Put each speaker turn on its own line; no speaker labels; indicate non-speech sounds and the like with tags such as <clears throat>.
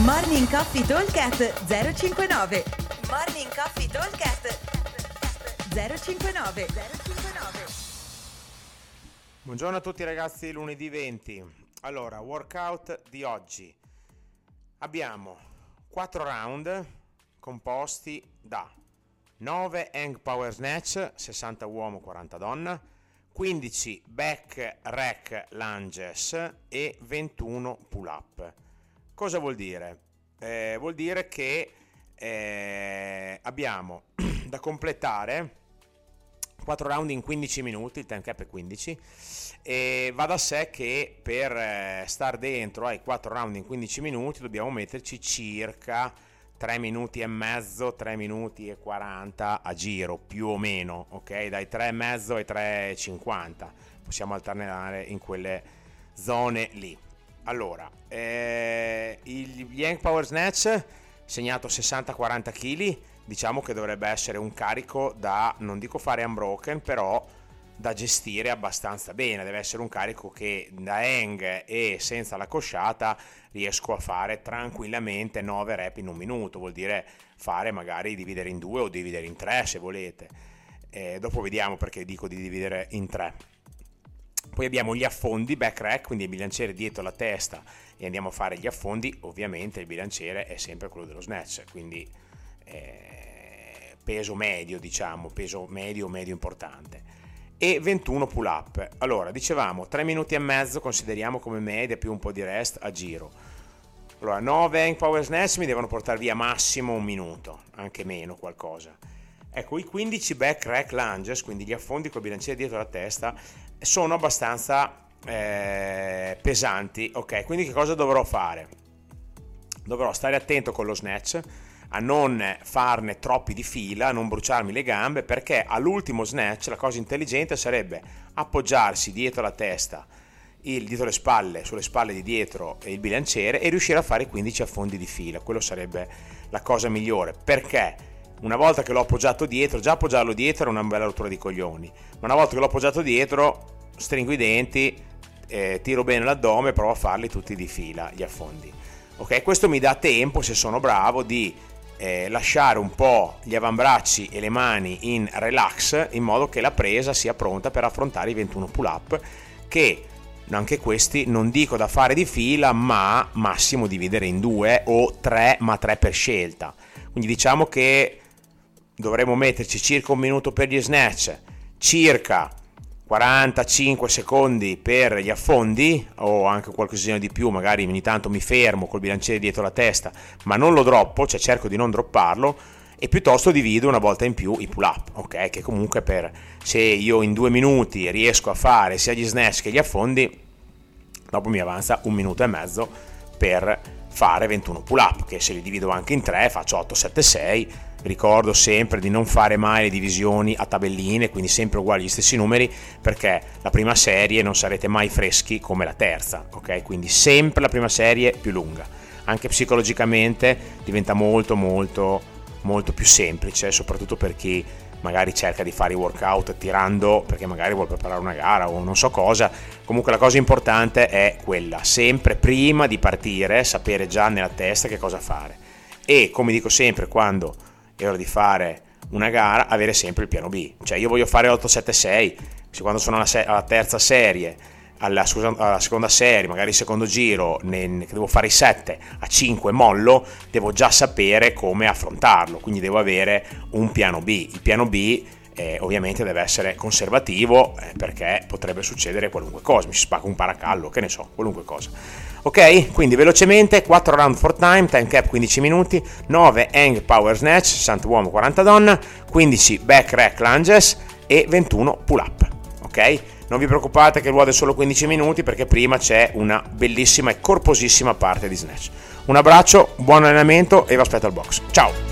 Morning Coffee Talkcast 059 Morning Coffee Talkcast 059 059
Buongiorno a tutti ragazzi, lunedì 20. Allora, workout di oggi. Abbiamo 4 round composti da 9 hang power snatch, 60 uomo, 40 donna, 15 back rack lunges e 21 pull up. Cosa vuol dire? Eh, vuol dire che eh, abbiamo <clears throat> da completare 4 round in 15 minuti, il time cap è 15 e va da sé che per eh, star dentro ai 4 round in 15 minuti dobbiamo metterci circa 3 minuti e mezzo, 3 minuti e 40 a giro più o meno, ok? Dai 3 e mezzo ai 3,50 possiamo alternare in quelle zone lì. Allora, eh, il Yang Power Snatch segnato 60-40 kg, diciamo che dovrebbe essere un carico da, non dico fare unbroken, però da gestire abbastanza bene, deve essere un carico che da hang e senza la cosciata riesco a fare tranquillamente 9 rep in un minuto, vuol dire fare magari dividere in due o dividere in tre se volete. Eh, dopo vediamo perché dico di dividere in tre. Poi abbiamo gli affondi, back rack, quindi il bilanciere dietro la testa e andiamo a fare gli affondi. Ovviamente il bilanciere è sempre quello dello snatch, quindi eh, peso medio, diciamo, peso medio medio importante. E 21 pull up. Allora, dicevamo 3 minuti e mezzo consideriamo come media più un po' di rest a giro. Allora, 9 hang power snatch mi devono portare via massimo un minuto, anche meno qualcosa. Ecco, i 15 back rack lunges, quindi gli affondi col bilanciere dietro la testa, sono abbastanza eh, pesanti. Ok, quindi che cosa dovrò fare? Dovrò stare attento con lo snatch a non farne troppi di fila, a non bruciarmi le gambe, perché all'ultimo snatch la cosa intelligente sarebbe appoggiarsi dietro la testa, il, dietro le spalle, sulle spalle di dietro il bilanciere e riuscire a fare 15 affondi di fila. Quello sarebbe la cosa migliore. Perché? Una volta che l'ho appoggiato dietro, già appoggiarlo dietro è una bella rottura di coglioni, ma una volta che l'ho appoggiato dietro, stringo i denti, eh, tiro bene l'addome e provo a farli tutti di fila, gli affondi. Ok, questo mi dà tempo, se sono bravo, di eh, lasciare un po' gli avambracci e le mani in relax in modo che la presa sia pronta per affrontare i 21 pull up che anche questi non dico da fare di fila ma massimo dividere in due o tre ma tre per scelta quindi diciamo che dovremo metterci circa un minuto per gli snatch, circa 45 secondi per gli affondi o anche qualcosina di più, magari ogni tanto mi fermo col bilanciere dietro la testa, ma non lo droppo, cioè cerco di non dropparlo e piuttosto divido una volta in più i pull up, ok? Che comunque per se io in due minuti riesco a fare sia gli snatch che gli affondi, dopo mi avanza un minuto e mezzo per fare 21 pull up, che se li divido anche in tre faccio 8, 7, 6 ricordo sempre di non fare mai le divisioni a tabelline, quindi sempre uguali gli stessi numeri, perché la prima serie non sarete mai freschi come la terza, ok? Quindi sempre la prima serie più lunga. Anche psicologicamente diventa molto molto molto più semplice, soprattutto per chi magari cerca di fare i workout tirando perché magari vuole preparare una gara o non so cosa. Comunque la cosa importante è quella, sempre prima di partire sapere già nella testa che cosa fare. E come dico sempre quando è ora di fare una gara, avere sempre il piano B. Cioè io voglio fare 8-7-6, quando sono alla, se- alla terza serie, alla, scusa, alla, seconda serie, magari il secondo giro, ne, che devo fare i 7 a 5 mollo, devo già sapere come affrontarlo, quindi devo avere un piano B. Il piano B eh, ovviamente deve essere conservativo eh, perché potrebbe succedere qualunque cosa, mi si spacca un paracallo, che ne so, qualunque cosa. Ok, quindi velocemente 4 round for time, time cap 15 minuti, 9 hang power snatch, 60 uomo 40 donna, 15 back rack lunges e 21 pull up. Ok? Non vi preoccupate che ruota solo 15 minuti perché prima c'è una bellissima e corposissima parte di snatch. Un abbraccio, buon allenamento e vi aspetto al box. Ciao!